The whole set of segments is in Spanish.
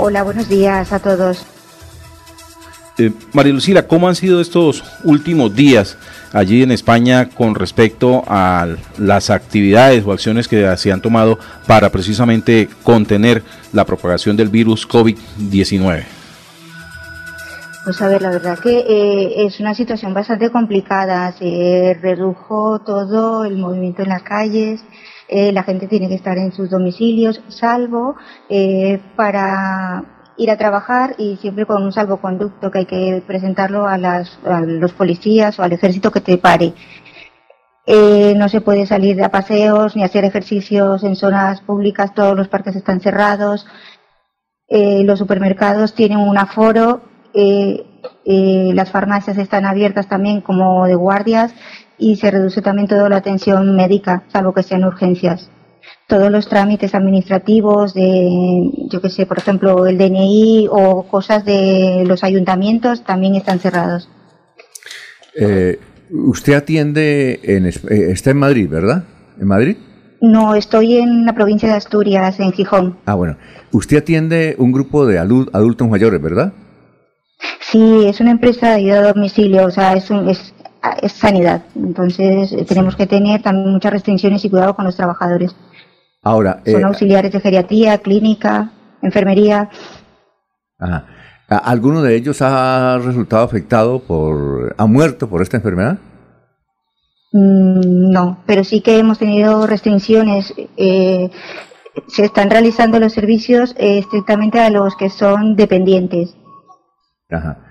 Hola, buenos días a todos. Eh, María Lucila, ¿cómo han sido estos últimos días allí en España con respecto a las actividades o acciones que se han tomado para precisamente contener la propagación del virus COVID-19? Pues a ver, la verdad que eh, es una situación bastante complicada. Se redujo todo el movimiento en las calles, eh, la gente tiene que estar en sus domicilios, salvo eh, para ir a trabajar y siempre con un salvoconducto que hay que presentarlo a, los policías o al ejército que te pare. Eh, no se puede salir a paseos ni hacer ejercicios en zonas públicas, todos los parques están cerrados, los supermercados tienen un aforo, las farmacias están abiertas también como de guardias y se reduce también toda la atención médica, salvo que sean urgencias todos los trámites administrativos de, yo que sé, por ejemplo, el DNI o cosas de los ayuntamientos también están cerrados. Eh, usted atiende, en, eh, está en Madrid, ¿verdad? ¿En Madrid? No, estoy en la provincia de Asturias, en Gijón. Ah, bueno. Usted atiende un grupo de adultos mayores, ¿verdad? Sí, es una empresa de ayuda a domicilio, o sea, es, es, es sanidad. Entonces, tenemos que tener también muchas restricciones y cuidado con los trabajadores. Ahora, Son eh, auxiliares de geriatría, clínica, enfermería. Ajá. ¿Alguno de ellos ha resultado afectado por, ha muerto por esta enfermedad? Mm, no, pero sí que hemos tenido restricciones. Eh, se están realizando los servicios eh, estrictamente a los que son dependientes. Ajá.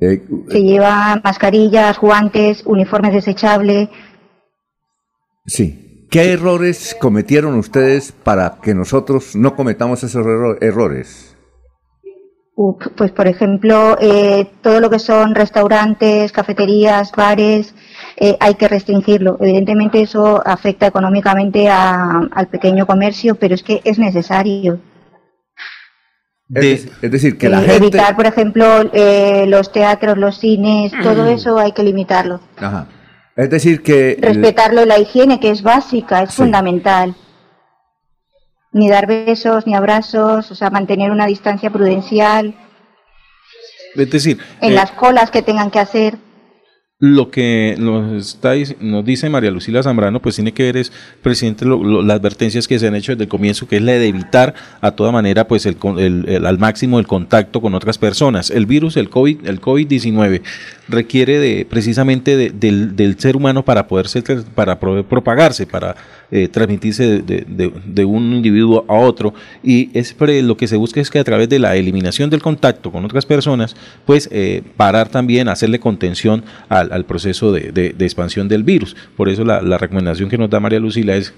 Se llevan mascarillas, guantes, uniformes desechables. Sí. ¿Qué errores cometieron ustedes para que nosotros no cometamos esos errores? pues, por ejemplo, eh, todo lo que son restaurantes, cafeterías, bares, eh, hay que restringirlo. Evidentemente eso afecta económicamente al pequeño comercio, pero es que es necesario. Es, decir, que la eh, gente... Evitar, por ejemplo, los teatros, los cines, todo eso hay que limitarlo. Ajá. Es decir, que... Respetarlo, la higiene, que es básica, es fundamental. Ni dar besos, ni abrazos, o sea, mantener una distancia prudencial. Es decir... En eh, las colas que tengan que hacer lo que nos, está, nos dice María Lucila Zambrano, pues tiene que ver es, presidente, las advertencias que se han hecho desde el comienzo, que es la de evitar a toda manera, pues el, el, al máximo el contacto con otras personas. El virus, el COVID, el COVID-19 requiere de precisamente del, del, ser humano para poder para poder propagarse, para eh, transmitirse de, un individuo a otro y es lo que se busca es que a través de la eliminación del contacto con otras personas, pues eh, parar también, hacerle contención al, proceso de, expansión del virus. Por eso la, recomendación que nos da María Lucila es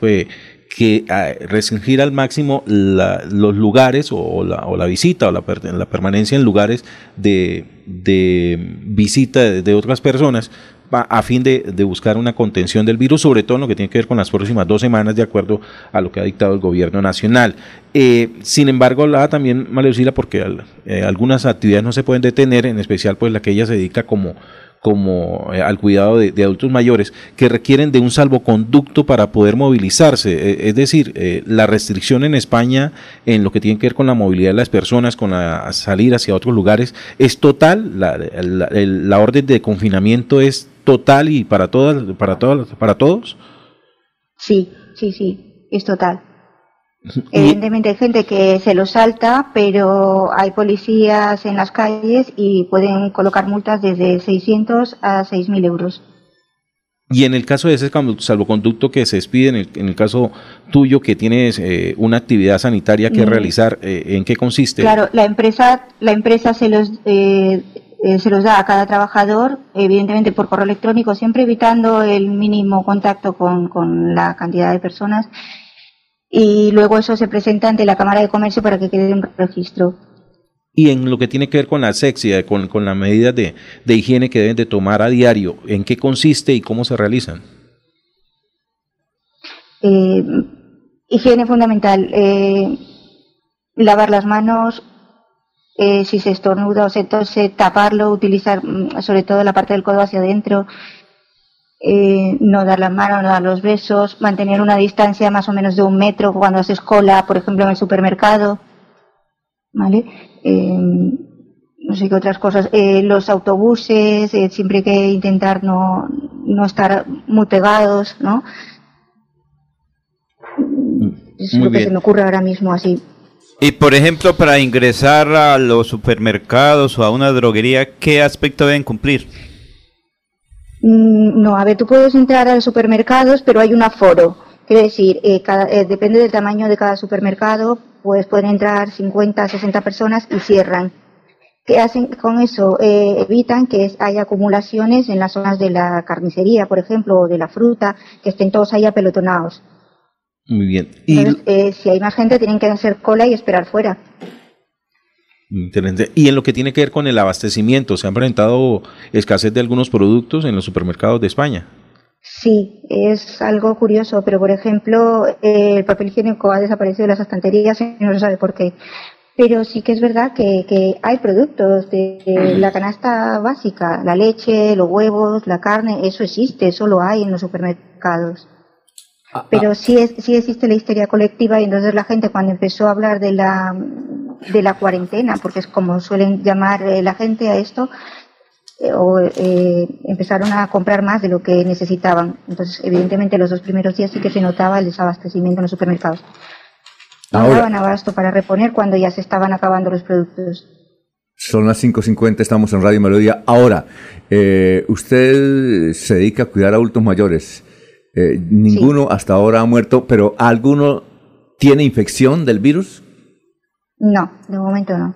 que ah, restringir al máximo los lugares o la, o la visita o la, la, permanencia en lugares de, visita de, otras personas a fin de, buscar una contención del virus, sobre todo en lo que tiene que ver con las próximas dos semanas, de acuerdo a lo que ha dictado el gobierno nacional. Eh, sin embargo, hablaba también María porque eh, algunas actividades no se pueden detener, en especial pues la que ella se dedica como como eh, al cuidado de, adultos mayores que requieren de un salvoconducto para poder movilizarse. es decir, la restricción en España en lo que tiene que ver con la movilidad de las personas, con la salir hacia otros lugares, es total. La, la orden de confinamiento es total y para todas, para todas, para todos? Sí, sí, sí, es total. Evidentemente hay gente que se lo salta, pero hay policías en las calles y pueden colocar multas desde 600 a 6.000 euros. Y en el caso de ese salvoconducto que se expide, en el, en el caso tuyo que tienes eh, una actividad sanitaria que mm. realizar, eh, ¿en qué consiste? Claro, la empresa, la empresa se los eh, eh, se los da a cada trabajador, evidentemente por correo electrónico, siempre evitando el mínimo contacto con, con la cantidad de personas. Y luego eso se presenta ante la Cámara de Comercio para que quede un registro. Y en lo que tiene que ver con la asexia, con, con las medidas de, de, higiene que deben de tomar a diario, ¿en qué consiste y cómo se realizan? Eh, higiene fundamental. Eh, lavar las manos, eh, si se estornuda o se tose, taparlo, utilizar mm, sobre todo la parte del codo hacia adentro, eh, no dar las manos, no dar los besos, mantener una distancia más o menos de un metro cuando haces cola, por ejemplo, en el supermercado, ¿vale? Em, no sé qué otras cosas. Eh, los autobuses, eh, siempre hay que intentar no, no estar muy pegados, ¿no? Es Muy lo que bien. se me ocurre ahora mismo así. Y por ejemplo, para ingresar a los supermercados o a una droguería, ¿qué aspecto deben cumplir? Mm, No, a ver, tú puedes entrar a los supermercados, pero hay un aforo. Quiere decir, eh, cada- eh, depende del tamaño de cada supermercado, pues pueden entrar 50, 60 personas y cierran. ¿Qué hacen con eso? Eh, evitan que haya acumulaciones en las zonas de la carnicería, por ejemplo, o de la fruta, que estén todos ahí apelotonados. Muy bien. Y, Entonces, eh, si hay más gente, tienen que hacer cola y esperar fuera. Excelente. y en lo que tiene que ver con el abastecimiento, ¿se han presentado escasez de algunos productos en los supermercados de España? Sí, es algo curioso, pero por ejemplo, eh, el papel higiénico ha desaparecido de las estanterías y no se sabe por qué. Pero sí que es verdad que, que hay productos de, de la canasta básica, la leche, los huevos, la carne, eso existe, eso lo hay en los supermercados. Pero sí, es, sí existe la histeria colectiva y entonces la gente cuando empezó a hablar de la, de la cuarentena, porque es como suelen llamar eh, la gente a esto, eh, o, eh, empezaron a comprar más de lo que necesitaban. Entonces, evidentemente, los dos primeros días sí que se notaba el desabastecimiento en los supermercados. No Ahora- daban abasto para reponer cuando ya se estaban acabando los productos. Son las 5.50, estamos en Radio Melodía. Ahora, eh, usted se dedica a cuidar a adultos mayores. Eh, ninguno hasta ahora ha muerto, pero ¿alguno tiene infección del virus? No, de momento no.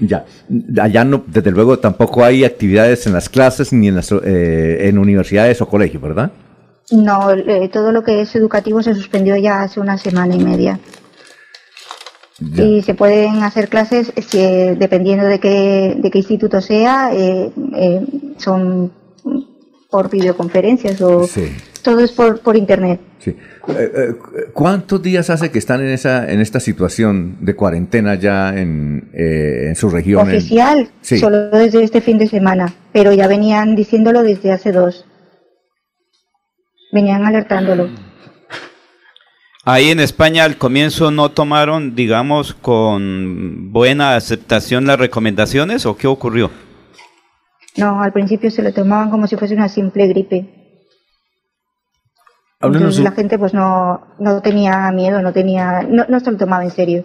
Ya, allá no, desde luego tampoco hay actividades en las clases ni en las eh, en universidades o colegios, ¿verdad? No, eh, todo lo que es educativo se suspendió ya hace una semana y media. Ya. Y se pueden hacer clases si, eh, dependiendo de qué, de qué instituto sea, eh, son por videoconferencias o Sí. Todo es por, por internet. Sí. Eh, eh, ¿Cuántos días hace que están en esa en esta situación de cuarentena ya en, eh, en su región? en- Oficial, Sí. solo desde este fin de semana, pero ya venían diciéndolo desde hace dos. Venían alertándolo. Ahí en España al comienzo no tomaron, digamos, con buena aceptación las recomendaciones o qué ocurrió? No, al principio se lo tomaban como si fuese una simple gripe. Entonces la gente pues no, no tenía miedo, no tenía, no, no se lo tomaba en serio.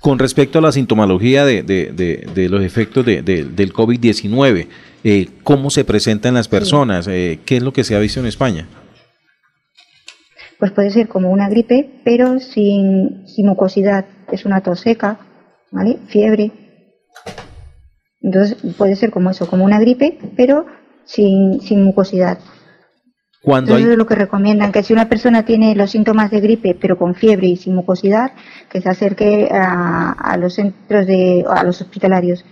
Con respecto a la sintomología de, de- de- de los efectos de- de- del COVID-19, eh, ¿cómo se presentan las personas? Eh, ¿Qué es lo que se ha visto en España? Pues puede ser como una gripe, pero sin, sin mucosidad. Es una tos seca, ¿vale? Fiebre. Entonces puede ser como eso, como una gripe, pero sin, sin mucosidad. Cuando Entonces hay, es lo que recomiendan, que si una persona tiene los síntomas de gripe, pero con fiebre y sin mucosidad, que se acerque a, a los centros de, a los hospitalarios.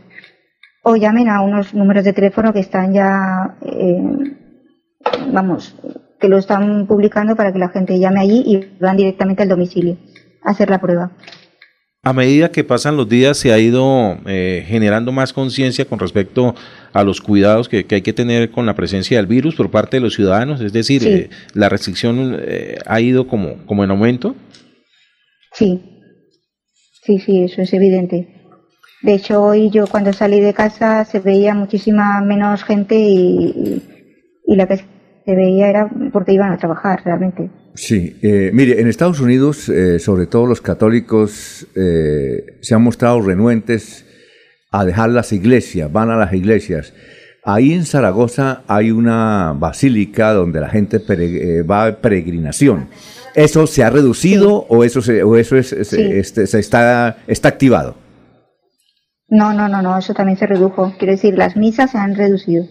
O llamen a unos números de teléfono que están ya, eh, vamos, que lo están publicando para que la gente llame allí y van directamente al domicilio a hacer la prueba. a medida que pasan los días, se ha ido eh, generando más conciencia con respecto a los cuidados que, que hay que tener con la presencia del virus por parte de los ciudadanos. Es decir, Sí. eh, la restricción eh, ha ido como, como en aumento. Sí, sí, sí, eso es evidente. De hecho, hoy yo cuando salí de casa se veía muchísima menos gente y, y- y la que se veía era porque iban a trabajar realmente. Sí, eh, mire, en Estados Unidos, eh, sobre todo los católicos, eh, se han mostrado renuentes a dejar las iglesias, van a las iglesias. Ahí en Zaragoza hay una basílica donde la gente pere- eh, va a peregrinación. ¿Eso se ha reducido o eso, se, o eso es, este, se está, está activado? No, no, no, no, eso también se redujo. Quiero decir, las misas se han reducido.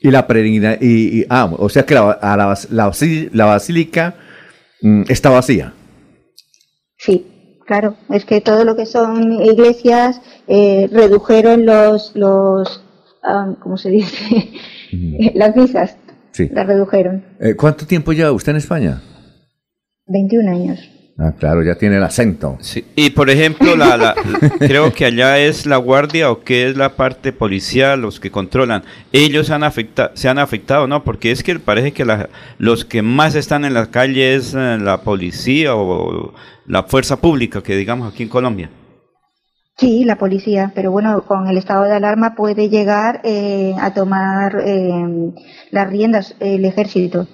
Y la peregrina, y, y- ah, o sea que la, a la, la basílica mm, está vacía. Sí, claro. Es que todo lo que son iglesias eh, redujeron los, los, ¿cómo se dice? las misas. Sí. Las redujeron. Eh, ¿Cuánto tiempo lleva usted en España? 21 años. Ah, claro, ya tiene el acento. Sí. Y por ejemplo, la, la- creo que allá es la guardia o que es la parte policial, los que controlan. Ellos han afecta, se han afectado, ¿no? Porque es que parece que la- los que más están en la calle es eh, la policía o la fuerza pública que digamos aquí en Colombia. Sí, la policía, pero bueno, con el estado de alarma puede llegar eh, a tomar eh, las riendas el ejército.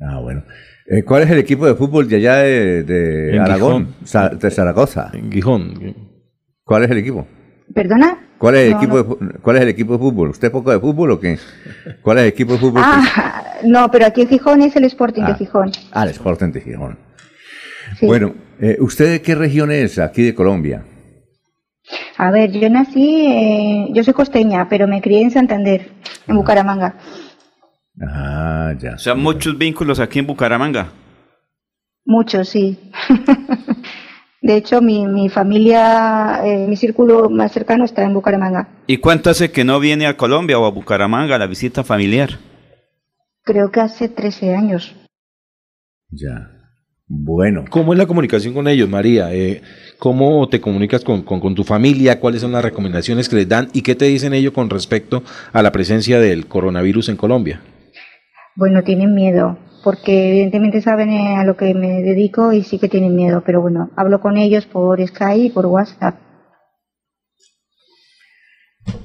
Ah, bueno. Eh, ¿Cuál es el equipo de fútbol de allá de, Aragón? Gijón. Sa- de Zaragoza. En Gijón. ¿Cuál es el equipo? ¿Perdona? ¿Cuál es el No, equipo no. de cuál es el equipo de fútbol? ¿Usted poco de fútbol o qué? ¿Cuál es el equipo de fútbol? que- Ah, no, pero aquí en Gijón es el Sporting Ah. de Gijón. Ah, el Sporting de Gijón. Sí. Bueno, eh, ¿usted de qué región es aquí de Colombia? A ver, yo nací, eh, yo soy costeña, pero me crié en Santander, en Bucaramanga. Ah, ya. O sea, muchos vínculos aquí en Bucaramanga. Muchos, sí. De hecho, mi, mi familia, eh, mi círculo más cercano está en Bucaramanga. ¿Y cuánto hace que no viene a Colombia o a Bucaramanga a la visita familiar? Creo que hace 13 años. Ya. Bueno. ¿Cómo es la comunicación con ellos, María? Eh, ¿Cómo te comunicas con, con- con tu familia? ¿Cuáles son las recomendaciones que les dan? ¿Y qué te dicen ellos con respecto a la presencia del coronavirus en Colombia? Bueno, tienen miedo, porque evidentemente saben eh, a lo que me dedico y sí que tienen miedo, pero bueno, hablo con ellos por Skype y por WhatsApp.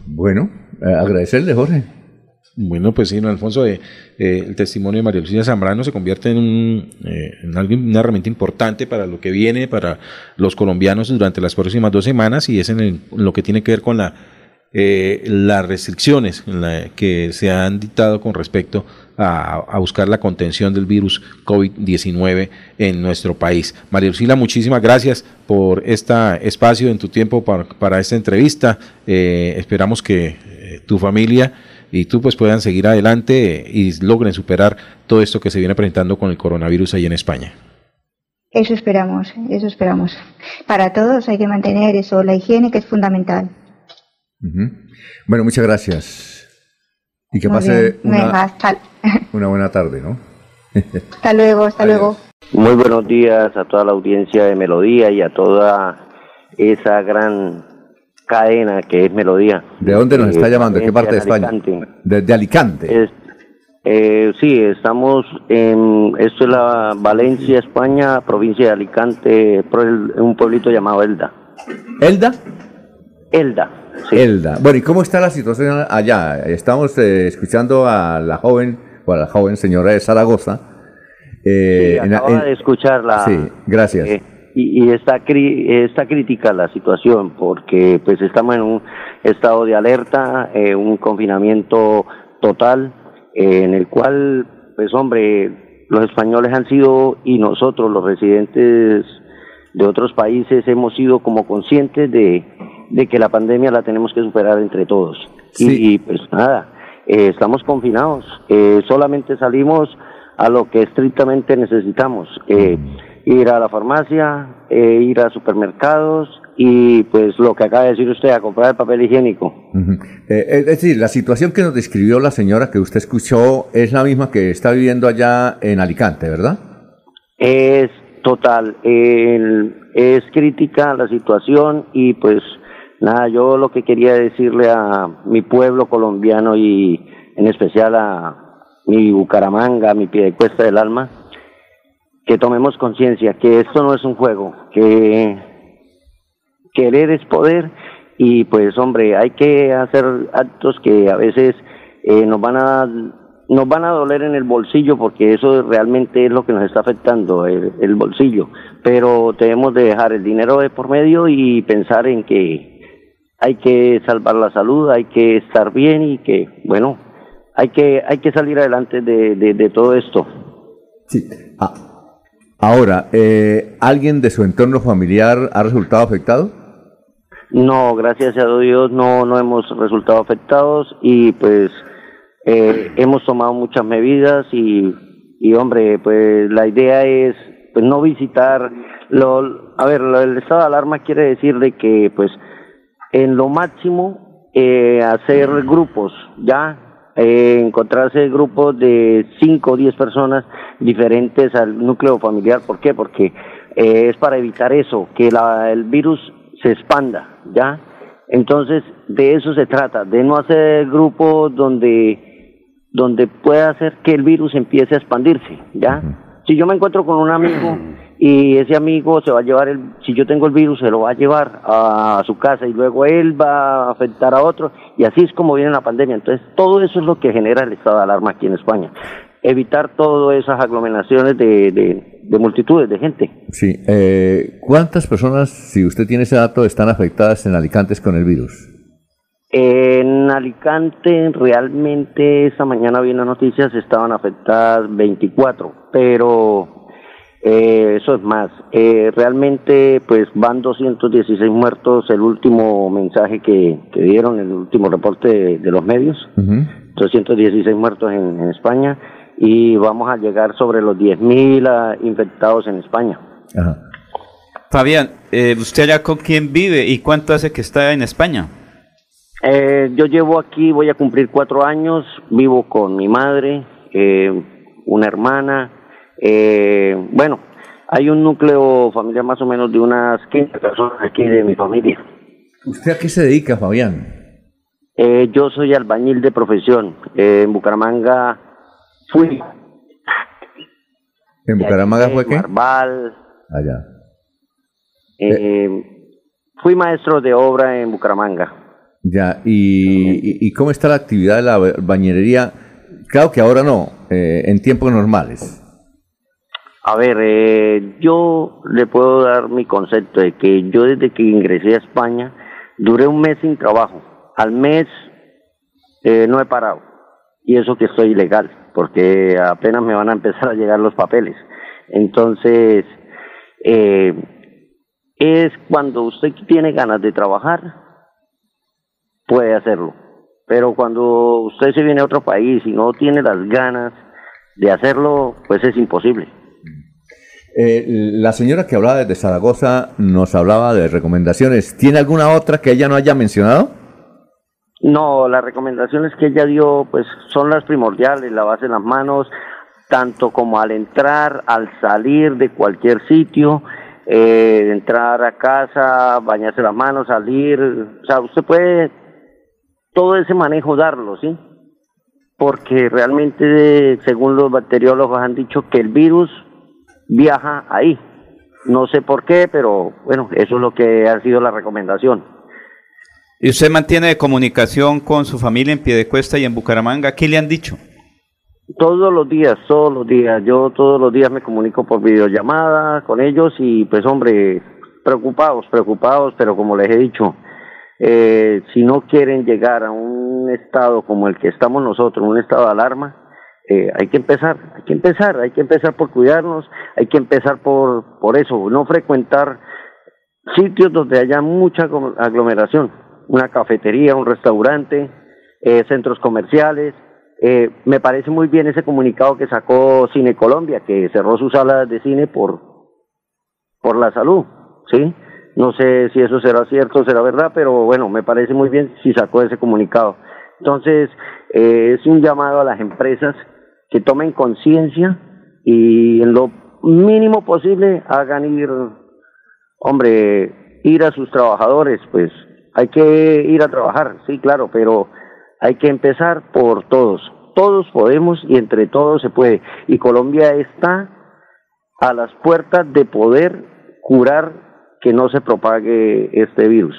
Bueno, eh, agradecerle, Jorge. Bueno, pues sí, don Alfonso, eh, eh, el testimonio de María Lucía Zambrano se convierte en, un, eh, en una herramienta importante para lo que viene, para los colombianos durante las próximas dos semanas y es en, lo que tiene que ver con la, eh, las restricciones que se han dictado con respecto a, buscar la contención del virus COVID-19 en nuestro país. María Lucila, muchísimas gracias por este espacio en tu tiempo para, para esta entrevista. Eh, esperamos que eh, tu familia y tú pues puedan seguir adelante y logren superar todo esto que se viene presentando con el coronavirus ahí en España. Eso esperamos, eso esperamos. Para todos hay que mantener eso, la higiene que es fundamental. Bueno, muchas gracias. Y que Muy pase una, hasta, una buena tarde, ¿no? hasta luego, hasta Adiós. luego. Muy buenos días a toda la audiencia de Melodía y a toda esa gran cadena que es Melodía. ¿De dónde nos Eh, está llamando? ¿De qué parte de España? Alicante. Desde Alicante. Es- eh, sí, estamos en, esto es la Valencia, España, provincia de Alicante, un pueblito llamado Elda. ¿Elda? Elda, sí. Elda. Bueno, ¿y cómo está la situación allá? Estamos eh, escuchando a la joven, o a la joven señora de Zaragoza. eh, Sí, en- acaba en- de escucharla. Sí, gracias. Eh, y, y está, cri- está crítica la situación porque pues estamos en un estado de alerta, eh, un confinamiento total eh, en el cual pues hombre los españoles han sido y nosotros los residentes de otros países hemos sido como conscientes de, de que la pandemia la tenemos que superar entre todos Sí. y, y, pues nada eh, estamos confinados eh, solamente salimos a lo que estrictamente necesitamos eh, ir a la farmacia eh, ir a supermercados y pues lo que acaba de decir usted a comprar el papel higiénico. Eh, es decir, la situación que nos describió la señora que usted escuchó es la misma que está viviendo allá en Alicante, ¿verdad? Es total, el- es crítica la situación y pues nada, yo lo que quería decirle a mi pueblo colombiano y en especial a mi Bucaramanga, mi pie de cuesta del alma, que tomemos conciencia que esto no es un juego, que querer es poder y pues hombre, hay que hacer actos que a veces eh, nos van a nos van a doler en el bolsillo porque eso realmente es lo que nos está afectando el, bolsillo pero debemos de dejar el dinero de por medio y pensar en que hay que salvar la salud hay que estar bien y que bueno hay que hay que salir adelante de, de, de todo esto Sí. Ah, ahora, eh, ¿alguien de su entorno familiar ha resultado afectado? No, gracias a Dios no, no hemos resultado afectados y pues eh, hemos tomado muchas medidas y, y hombre, pues la idea es pues no visitar, lo, a ver, lo- el estado de alarma quiere decir de que pues en lo máximo eh, hacer grupos, ya eh, encontrarse grupos de 5 o 10 personas diferentes al núcleo familiar. ¿Por qué? Porque eh, es para evitar eso, que la, el virus se expanda, ¿ya? Entonces, de eso se trata, de no hacer grupos donde, donde pueda hacer que el virus empiece a expandirse, ¿ya? Si yo me encuentro con un amigo y ese amigo se va a llevar el, si yo tengo el virus, se lo va a llevar a, su casa y luego él va a afectar a otro y así es como viene la pandemia. Entonces, todo eso es lo que genera el estado de alarma aquí en España. Evitar todas esas aglomeraciones de, de, multitudes de gente. Sí. Eh, ¿Cuántas personas, si usted tiene ese dato, están afectadas en Alicante con el virus? En Alicante realmente esta mañana vi las noticias, estaban afectadas 24, pero eh, eso es más. Eh, realmente, pues van 216 muertos. El último mensaje que, dieron, el último reporte de, los medios, 216 muertos en, España y vamos a llegar sobre los 10.000 ah, infectados en España. Fabián, eh, ¿usted allá con quién vive y cuánto hace que está en España? yo llevo aquí, voy a cumplir cuatro años, vivo con mi madre, una hermana, eh, bueno, hay un núcleo familiar más o menos de unas 15 personas aquí de mi familia. ¿Usted a qué se dedica, Fabián? Eh, yo soy albañil de profesión. Eh, en Bucaramanga fui. ¿En Bucaramanga fue qué? Allá. Eh, eh, fui maestro de obra en Bucaramanga. Ya, y, y, cómo está la actividad de la bañería? Claro que ahora no, en tiempos normales. A ver, eh, yo le puedo dar mi concepto de que yo desde que ingresé a España duré un mes sin trabajo. Al mes eh, no he parado. Y eso que estoy ilegal, porque apenas me van a empezar a llegar los papeles. Entonces, eh, es cuando usted tiene ganas de trabajar, puede hacerlo. Pero cuando usted se viene a otro país y no tiene las ganas de hacerlo, pues es imposible. Eh, la señora que hablaba desde Zaragoza nos hablaba de recomendaciones. ¿Tiene alguna otra que ella no haya mencionado? No, las recomendaciones que ella dio pues son las primordiales, lavarse las manos, tanto como al entrar, al salir de cualquier sitio, eh, entrar a casa, bañarse las manos, salir, o sea, usted puede todo ese manejo darlo, ¿sí? Porque realmente, según los bacteriólogos han dicho que el virus viaja ahí. No sé por qué, pero bueno, eso es lo que ha sido la recomendación. ¿Y usted mantiene comunicación con su familia en Piedecuesta y en Bucaramanga? ¿Qué le han dicho? Todos los días, todos los días. Yo todos los días me comunico por videollamada con ellos y pues hombre, preocupados, preocupados, pero como les he dicho, eh, si no quieren llegar a un estado como el que estamos nosotros, un estado de alarma, eh, hay que empezar, hay que empezar, hay que empezar por cuidarnos, hay que empezar por, por eso, no frecuentar sitios donde haya mucha aglomeración, una cafetería, un restaurante, eh, centros comerciales. Eh, me parece muy bien ese comunicado que sacó Cine Colombia, que cerró sus salas de cine por, por la salud, ¿sí? No sé si eso será cierto será verdad, pero bueno, me parece muy bien si sacó ese comunicado. Entonces, es un llamado a las empresas que tomen conciencia y en lo mínimo posible hagan ir, hombre, ir a sus trabajadores, pues hay que ir a trabajar, sí, claro, pero hay que empezar por todos. Todos podemos y entre todos se puede. Y Colombia está a las puertas de poder curar que no se propague este virus.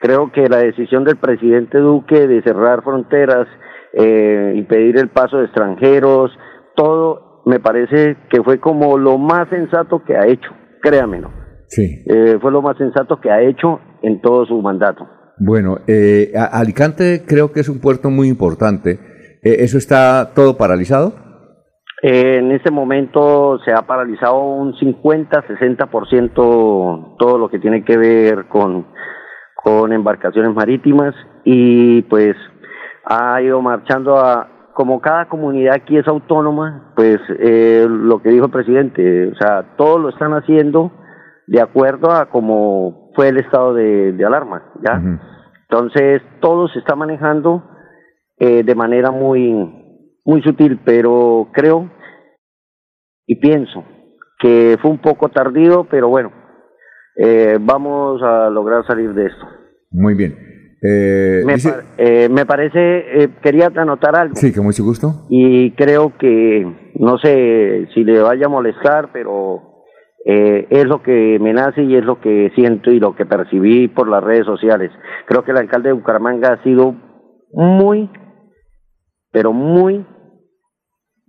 Creo que la decisión del presidente Duque de cerrar fronteras eh, impedir el paso de extranjeros, todo me parece que fue como lo más sensato que ha hecho, créamelo. Sí. Eh, fue lo más sensato que ha hecho en todo su mandato. Bueno, eh, Alicante creo que es un puerto muy importante. Eh, ¿Eso está todo paralizado? en este momento se ha paralizado un 50-60% todo lo que tiene que ver con, con embarcaciones marítimas y pues ha ido marchando a, como cada comunidad aquí es autónoma, pues eh, lo que dijo el presidente, o sea, todos lo están haciendo de acuerdo a como fue el estado de, alarma, ¿ya? Entonces, todo se está manejando eh, de manera muy, muy sutil, pero creo y pienso que fue un poco tardío, pero bueno, eh, vamos a lograr salir de esto. Muy bien. Eh, me, eh, me, parece, eh, quería anotar algo. Sí, con mucho gusto. Y creo que, no sé si le vaya a molestar, pero Eh, es lo que me nace y es lo que siento y lo que percibí por las redes sociales. Creo que el alcalde de Bucaramanga ha sido muy, pero muy,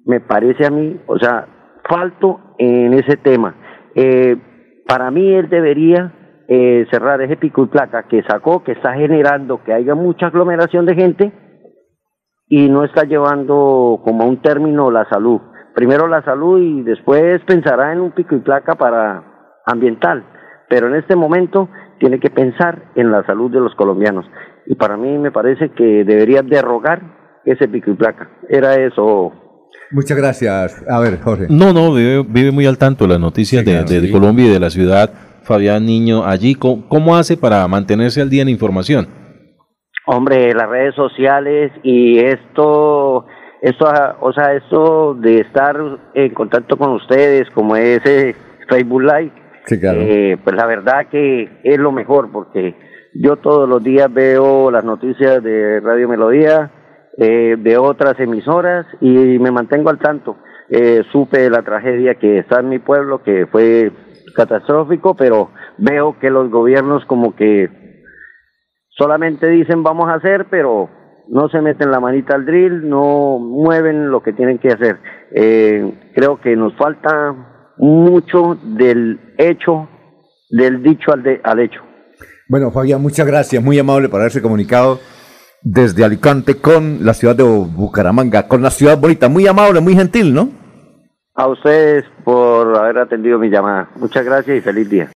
me parece a mí, o sea, falto en ese tema. Eh, para mí él debería eh, cerrar ese pico y placa que sacó, que está generando que haya mucha aglomeración de gente y no está llevando como a un término la salud. Primero la salud y después pensará en un pico y placa para ambiental, pero en este momento tiene que pensar en la salud de los colombianos y para mí me parece que debería derrogar ese pico y placa. Era eso. Muchas gracias. A ver, Jorge. No, no, vive, vive muy al tanto las noticias Sí, de, claro, de sí. Colombia y de la ciudad. Fabián Niño, allí, ¿cómo, cómo hace para mantenerse al día en información? Hombre, las redes sociales y esto, esto, ah, o sea, esto de estar en contacto con ustedes, como ese Facebook Live, Sí, claro. eh, pues la verdad que es lo mejor, porque yo todos los días veo las noticias de Radio Melodía, eh, de otras emisoras y me mantengo al tanto. Eh, supe de la tragedia que está en mi pueblo, que fue catastrófico, pero veo que los gobiernos como que solamente dicen vamos a hacer, pero no se meten la manita al drill, no mueven lo que tienen que hacer. Eh, creo que nos falta mucho del hecho, del dicho al, de- al hecho. Bueno, Fabián, muchas gracias, muy amable por haberse comunicado desde Alicante con la ciudad de Bucaramanga, con la ciudad bonita, muy amable, muy gentil, ¿no? A ustedes por haber atendido mi llamada. Muchas gracias y feliz día.